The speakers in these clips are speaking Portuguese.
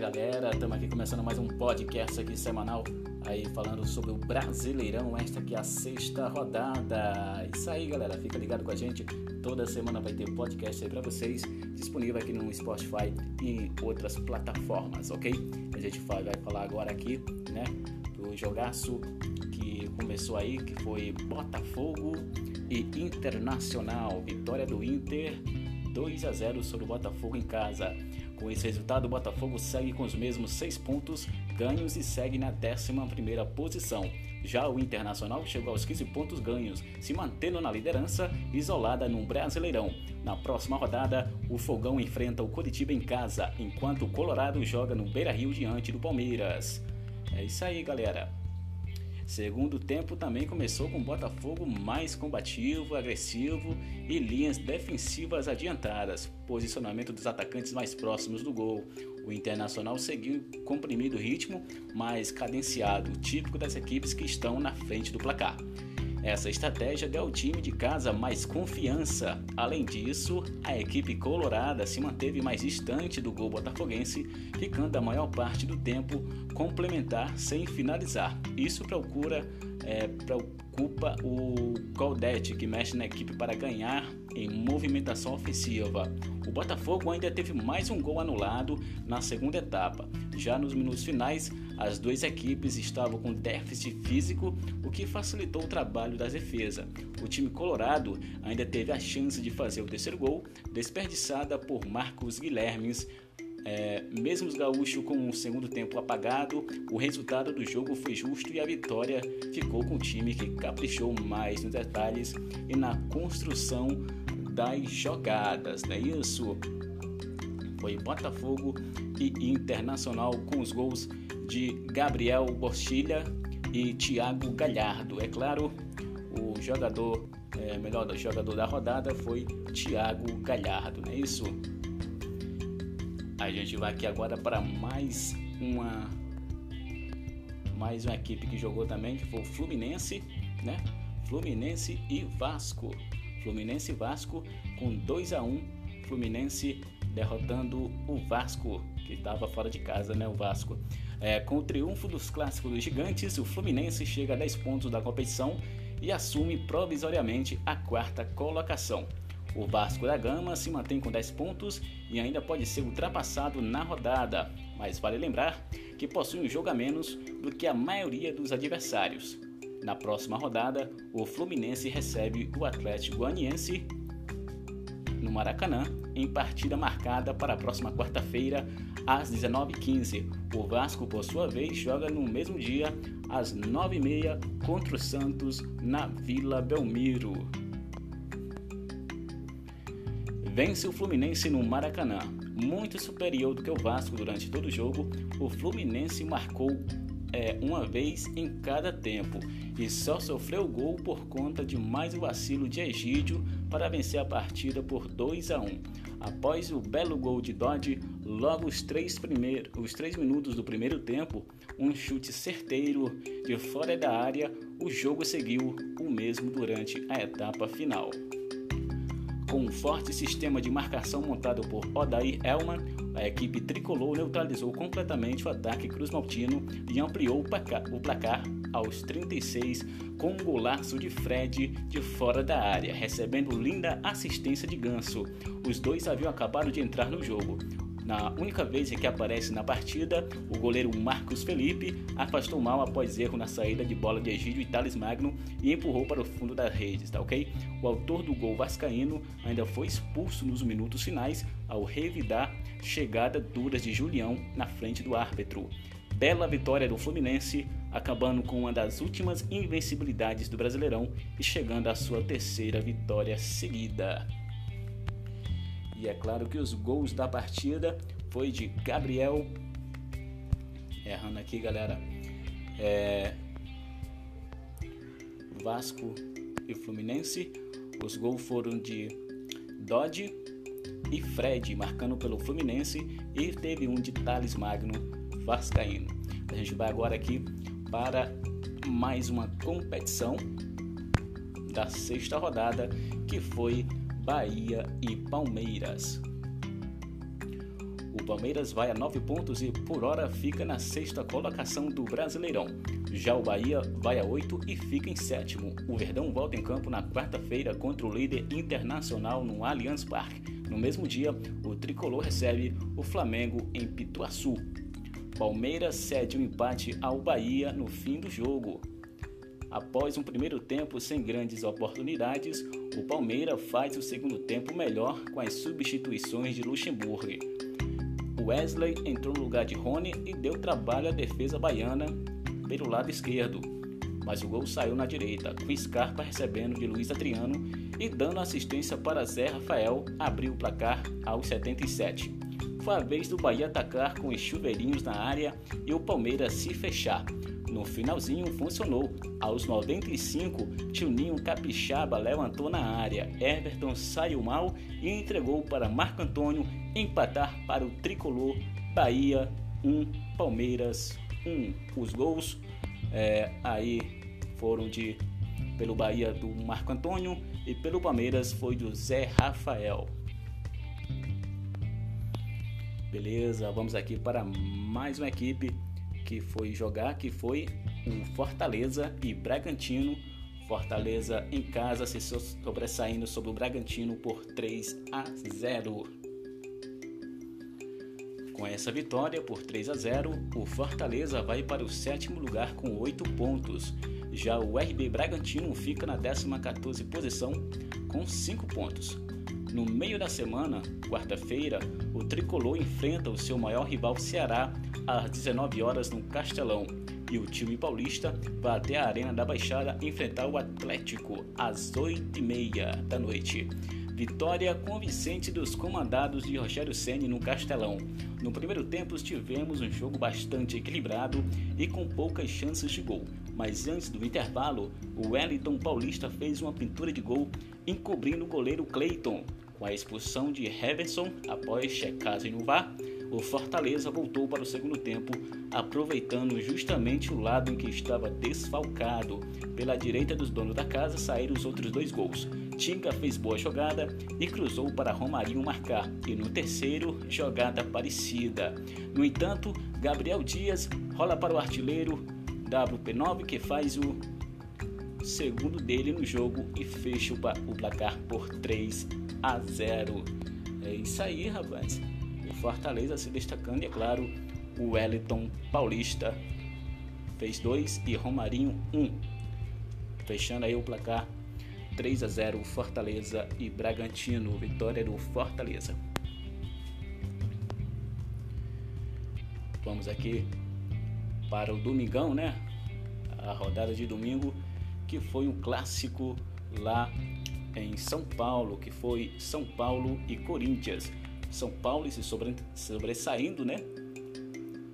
galera, estamos aqui começando mais um podcast aqui semanal aí falando sobre o Brasileirão, esta aqui é a sexta rodada. Isso aí, galera, fica ligado com a gente. Toda semana vai ter podcast aí para vocês, disponível aqui no Spotify e em outras plataformas, ok? A gente vai falar agora aqui, né, do jogaço que começou aí, que foi Botafogo e Internacional. Vitória do Inter 2 a 0 sobre o Botafogo em casa. Com esse resultado, o Botafogo segue com os mesmos seis pontos ganhos e segue na 11 posição. Já o Internacional chegou aos 15 pontos ganhos, se mantendo na liderança, isolada no Brasileirão. Na próxima rodada, o Fogão enfrenta o Curitiba em casa, enquanto o Colorado joga no Beira-Rio diante do Palmeiras. É isso aí, galera. Segundo tempo também começou com o Botafogo mais combativo, agressivo e linhas defensivas adiantadas, posicionamento dos atacantes mais próximos do gol. O Internacional seguiu comprimido ritmo, mas cadenciado, típico das equipes que estão na frente do placar. Essa estratégia deu ao time de casa mais confiança. Além disso, a equipe colorada se manteve mais distante do gol botafoguense, ficando a maior parte do tempo complementar sem finalizar. Isso procura é, preocupa o Claudete, que mexe na equipe para ganhar em movimentação ofensiva. O Botafogo ainda teve mais um gol anulado na segunda etapa. Já nos minutos finais, as duas equipes estavam com déficit físico, o que facilitou o trabalho da defesa. O time colorado ainda teve a chance de fazer o terceiro gol, desperdiçada por Marcos Guilhermes é, mesmo os gaúchos com o segundo tempo apagado, o resultado do jogo foi justo e a vitória ficou com o time que caprichou mais nos detalhes e na construção das jogadas, não é isso? Foi Botafogo e Internacional com os gols de Gabriel Borchilha e Thiago Galhardo. É claro, o jogador, é, melhor jogador da rodada foi Thiago Galhardo, não é isso? A gente vai aqui agora para mais uma mais uma equipe que jogou também, que foi o Fluminense, né? Fluminense e Vasco. Fluminense e Vasco com 2 a 1 Fluminense derrotando o Vasco, que estava fora de casa, né? O Vasco. É, com o triunfo dos clássicos dos gigantes, o Fluminense chega a 10 pontos da competição e assume provisoriamente a quarta colocação. O Vasco da Gama se mantém com 10 pontos e ainda pode ser ultrapassado na rodada, mas vale lembrar que possui um jogo a menos do que a maioria dos adversários. Na próxima rodada, o Fluminense recebe o Atlético Goianiense no Maracanã, em partida marcada para a próxima quarta-feira, às 19h15. O Vasco, por sua vez, joga no mesmo dia, às 9h30, contra o Santos, na Vila Belmiro vence o Fluminense no Maracanã. Muito superior do que o Vasco durante todo o jogo, o Fluminense marcou é, uma vez em cada tempo e só sofreu gol por conta de mais um vacilo de Egídio para vencer a partida por 2 a 1. Após o belo gol de Dodge, logo os três, primeiros, os três minutos do primeiro tempo, um chute certeiro de fora da área, o jogo seguiu o mesmo durante a etapa final. Com um forte sistema de marcação montado por Odair Elman, a equipe tricolor neutralizou completamente o ataque cruz-maltino e ampliou o placar, aos 36 com um golaço de Fred de fora da área, recebendo linda assistência de Ganso. Os dois haviam acabado de entrar no jogo. Na única vez em que aparece na partida, o goleiro Marcos Felipe afastou mal após erro na saída de bola de Egídio e Thales Magno e empurrou para o fundo das redes, tá ok? O autor do gol vascaíno ainda foi expulso nos minutos finais ao revidar chegada duras de Julião na frente do árbitro. Bela vitória do Fluminense, acabando com uma das últimas invencibilidades do Brasileirão e chegando à sua terceira vitória seguida. E é claro que os gols da partida foi de Gabriel. Errando aqui, galera. É... Vasco e Fluminense. Os gols foram de Dodge e Fred, marcando pelo Fluminense. E teve um de Thales Magno, Vascaíno. A gente vai agora aqui para mais uma competição da sexta rodada, que foi Bahia e Palmeiras. O Palmeiras vai a 9 pontos e por hora fica na sexta colocação do Brasileirão. Já o Bahia vai a 8 e fica em sétimo. O Verdão volta em campo na quarta-feira contra o líder internacional no Allianz Parque. No mesmo dia, o tricolor recebe o Flamengo em Pituaçu. Palmeiras cede um empate ao Bahia no fim do jogo. Após um primeiro tempo sem grandes oportunidades, o Palmeiras faz o segundo tempo melhor com as substituições de Luxemburgo. Wesley entrou no lugar de Rony e deu trabalho à defesa baiana pelo lado esquerdo, mas o gol saiu na direita, com Scarpa recebendo de Luiz Adriano e dando assistência para Zé Rafael abrir o placar aos 77. Foi a vez do Bahia atacar com os chuveirinhos na área e o Palmeiras se fechar. No finalzinho funcionou. Aos 95, Ninho Capixaba levantou na área. Everton saiu mal e entregou para Marco Antônio empatar para o tricolor Bahia 1, Palmeiras 1. Os gols é, aí foram de pelo Bahia do Marco Antônio e pelo Palmeiras foi do Zé Rafael. Beleza, vamos aqui para mais uma equipe que foi jogar, que foi o Fortaleza e Bragantino. Fortaleza em casa se sobressaindo sobre o Bragantino por 3 a 0. Com essa vitória por 3 a 0, o Fortaleza vai para o sétimo lugar com 8 pontos. Já o RB Bragantino fica na 14 posição com 5 pontos. No meio da semana, quarta-feira, o tricolor enfrenta o seu maior rival Ceará às 19 horas no Castelão e o time paulista vai até a Arena da Baixada enfrentar o Atlético às 8h30 da noite. Vitória convincente dos comandados de Rogério Ceni no Castelão. No primeiro tempo tivemos um jogo bastante equilibrado e com poucas chances de gol, mas antes do intervalo, o Wellington Paulista fez uma pintura de gol encobrindo o goleiro Clayton. Com a expulsão de Heverson após checagem no VAR, o Fortaleza voltou para o segundo tempo, aproveitando justamente o lado em que estava desfalcado. Pela direita dos donos da casa saíram os outros dois gols. Tinga fez boa jogada e cruzou para Romarinho marcar, e no terceiro, jogada parecida. No entanto, Gabriel Dias rola para o artilheiro WP9 que faz o segundo dele no jogo e fecha o placar por 3 a 0. É isso aí, rapaz. Fortaleza se destacando e, é claro, o Wellington Paulista fez dois e Romarinho um. Fechando aí o placar 3 a 0 Fortaleza e Bragantino, vitória do Fortaleza. Vamos aqui para o domingão, né? A rodada de domingo que foi um clássico lá em São Paulo, que foi São Paulo e Corinthians. São Paulo se sobre, sobressaindo, né?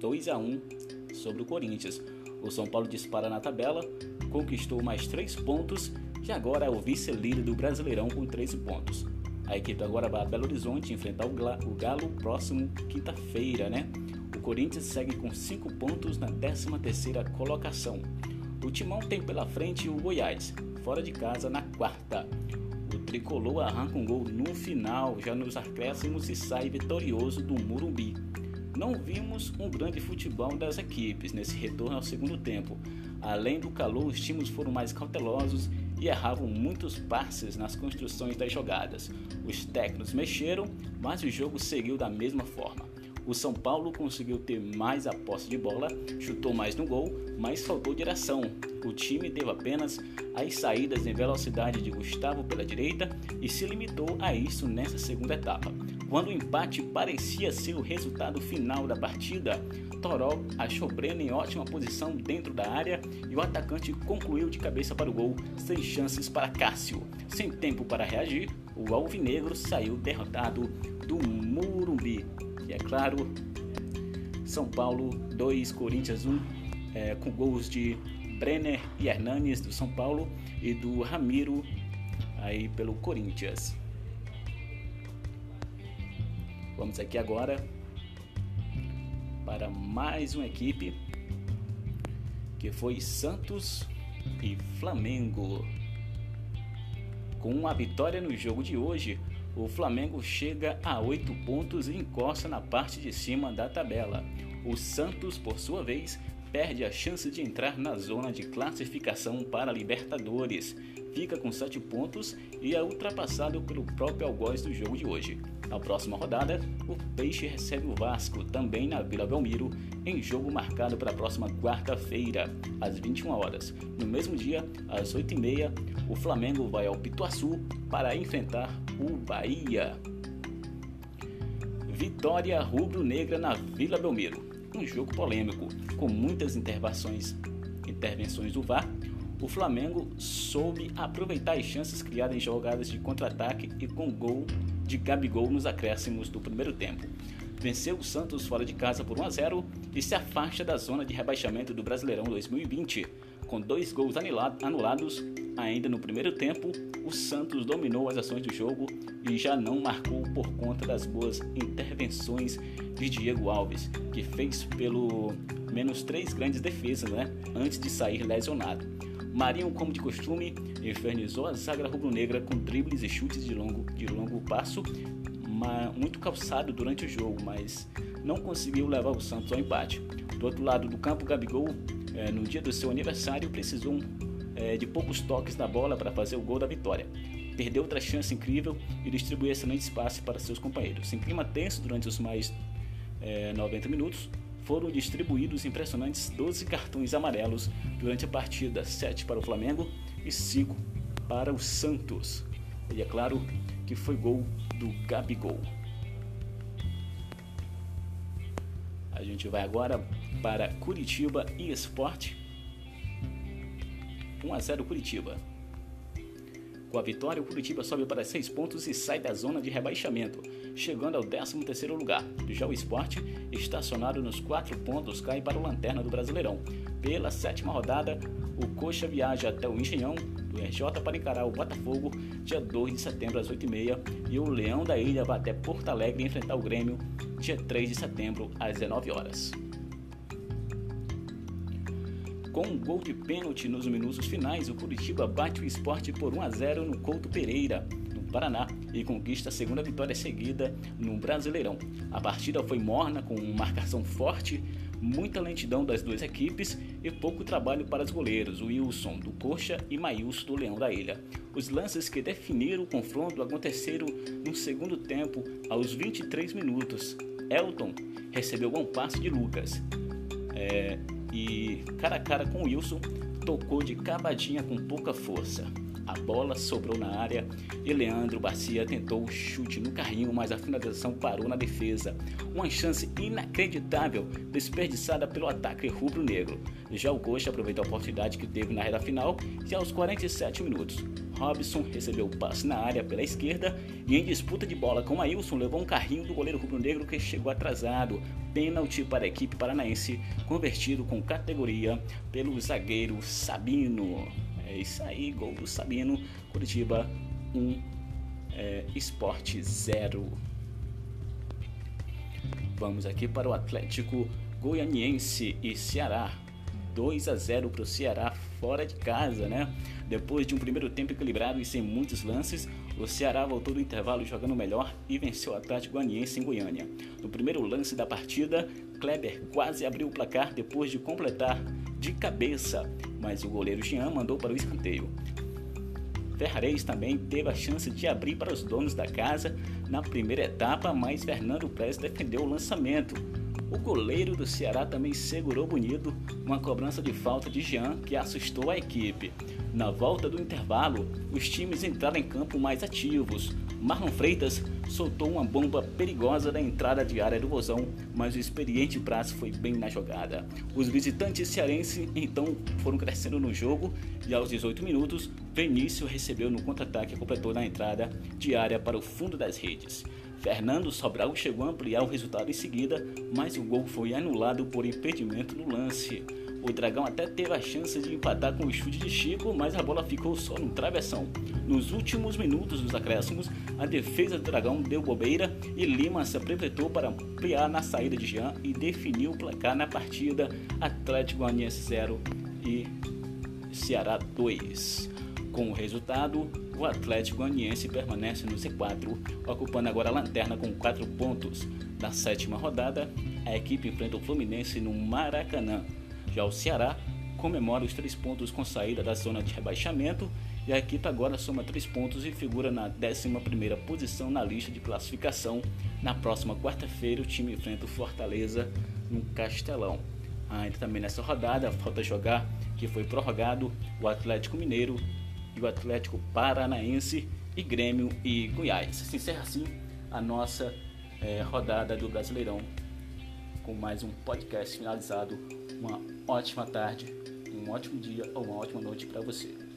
2 a 1 sobre o Corinthians. O São Paulo dispara na tabela, conquistou mais 3 pontos e agora é o vice-líder do Brasileirão com 13 pontos. A equipe agora vai a Belo Horizonte enfrentar o Galo próximo quinta-feira, né? O Corinthians segue com 5 pontos na 13ª colocação. O Timão tem pela frente o Goiás, fora de casa na quarta tricolor arranca um gol no final, já nos acréscimos e sai vitorioso do Murumbi. Não vimos um grande futebol das equipes nesse retorno ao segundo tempo. Além do calor, os times foram mais cautelosos e erravam muitos passes nas construções das jogadas. Os técnicos mexeram, mas o jogo seguiu da mesma forma. O São Paulo conseguiu ter mais a posse de bola, chutou mais no gol, mas faltou direção. O time teve apenas as saídas em velocidade de Gustavo pela direita e se limitou a isso nessa segunda etapa. Quando o empate parecia ser o resultado final da partida, Toró achou Breno em ótima posição dentro da área e o atacante concluiu de cabeça para o gol, sem chances para Cássio. Sem tempo para reagir, o Alvinegro saiu derrotado do Murumbi. E é claro, São Paulo 2, Corinthians 1, é, com gols de Brenner e Hernanes do São Paulo e do Ramiro aí pelo Corinthians. Vamos aqui agora para mais uma equipe que foi Santos e Flamengo. Com a vitória no jogo de hoje, o Flamengo chega a 8 pontos e encosta na parte de cima da tabela. O Santos, por sua vez, perde a chance de entrar na zona de classificação para a Libertadores. Fica com 7 pontos e é ultrapassado pelo próprio algoz do jogo de hoje. Na próxima rodada, o Peixe recebe o Vasco, também na Vila Belmiro, em jogo marcado para a próxima quarta-feira, às 21 horas. No mesmo dia, às 8h30, o Flamengo vai ao Pituaçu para enfrentar o Bahia. Vitória rubro-negra na Vila Belmiro. Um jogo polêmico, com muitas intervenções, intervenções do VAR o Flamengo soube aproveitar as chances criadas em jogadas de contra-ataque e com gol de Gabigol nos acréscimos do primeiro tempo. Venceu o Santos fora de casa por 1 a 0 e se afasta da zona de rebaixamento do Brasileirão 2020. Com dois gols anulados ainda no primeiro tempo, o Santos dominou as ações do jogo e já não marcou por conta das boas intervenções de Diego Alves, que fez pelo menos três grandes defesas né, antes de sair lesionado. Marinho, como de costume, infernizou a zaga rubro-negra com dribles e chutes de longo, de longo passo, muito calçado durante o jogo, mas não conseguiu levar o Santos ao empate. Do outro lado do campo, Gabigol, é, no dia do seu aniversário, precisou é, de poucos toques na bola para fazer o gol da vitória. Perdeu outra chance incrível e distribuiu excelente espaço para seus companheiros. Em clima tenso durante os mais é, 90 minutos, foram distribuídos impressionantes 12 cartões amarelos durante a partida, 7 para o Flamengo e 5 para o Santos. E é claro que foi gol do Gabigol. A gente vai agora para Curitiba e Esporte. 1 a 0 Curitiba. Com a vitória, o Curitiba sobe para 6 pontos e sai da zona de rebaixamento, chegando ao 13º lugar. Já o Esporte, estacionado nos 4 pontos, cai para o lanterna do Brasileirão. Pela sétima rodada, o Coxa viaja até o Engenhão do RJ para encarar o Botafogo dia 2 de setembro às 8h30 e o Leão da Ilha vai até Porto Alegre enfrentar o Grêmio dia 3 de setembro às 19 horas. Com um gol de pênalti nos minutos finais, o Curitiba bate o esporte por 1 a 0 no Couto Pereira, no Paraná, e conquista a segunda vitória seguida no Brasileirão. A partida foi morna, com marcação forte, muita lentidão das duas equipes e pouco trabalho para os goleiros Wilson do Coxa e Maílson do Leão da Ilha. Os lances que definiram o confronto aconteceram no segundo tempo, aos 23 minutos. Elton recebeu bom passe de Lucas. É, cara a cara com Wilson, tocou de cavadinha com pouca força. A bola sobrou na área e Leandro Garcia tentou o chute no carrinho, mas a finalização parou na defesa. Uma chance inacreditável desperdiçada pelo ataque rubro-negro. Já o Coxa aproveitou a oportunidade que teve na reta final e aos 47 minutos, Robson recebeu o passe na área pela esquerda e em disputa de bola com Ailson levou um carrinho do goleiro rubro-negro que chegou atrasado. Pênalti para a equipe paranaense, convertido com categoria pelo zagueiro Sabino. É isso aí, gol do Sabino. Curitiba 1, um, é, Esporte 0. Vamos aqui para o Atlético Goianiense e Ceará. 2 a 0 para o Ceará fora de casa, né? Depois de um primeiro tempo equilibrado e sem muitos lances, o Ceará voltou do intervalo jogando melhor e venceu o Atlético Goianiense em Goiânia. No primeiro lance da partida, Kleber quase abriu o placar depois de completar de cabeça, mas o goleiro Jean mandou para o escanteio. Ferrarez também teve a chance de abrir para os donos da casa na primeira etapa, mas Fernando Pérez defendeu o lançamento. O goleiro do Ceará também segurou bonito uma cobrança de falta de Jean que assustou a equipe. Na volta do intervalo, os times entraram em campo mais ativos. Marlon Freitas soltou uma bomba perigosa da entrada de área do Vozão, mas o experiente Prazo foi bem na jogada. Os visitantes cearenses então foram crescendo no jogo e aos 18 minutos, Vinícius recebeu no contra-ataque e completou na entrada de área para o fundo das redes. Fernando Sobral chegou a ampliar o resultado em seguida, mas o gol foi anulado por impedimento no lance. O Dragão até teve a chance de empatar com o chute de Chico, mas a bola ficou só no travessão. Nos últimos minutos dos acréscimos, a defesa do Dragão deu bobeira e Lima se aproveitou para ampliar na saída de Jean e definiu o placar na partida Atlético Goianiense 0 e Ceará 2. Com o resultado, o Atlético Goianiense permanece no Z4, ocupando agora a lanterna com 4 pontos. Na sétima rodada, a equipe enfrenta o Fluminense no Maracanã. Já o Ceará comemora os três pontos com saída da zona de rebaixamento e a equipe agora soma três pontos e figura na 11ª posição na lista de classificação. Na próxima quarta-feira, o time enfrenta o Fortaleza no Castelão. Ainda também nessa rodada, falta jogar que foi prorrogado o Atlético Mineiro e o Atlético Paranaense e Grêmio e Goiás. Se encerra assim a nossa é, rodada do Brasileirão com mais um podcast finalizado. Uma ótima tarde, um ótimo dia ou uma ótima noite para você.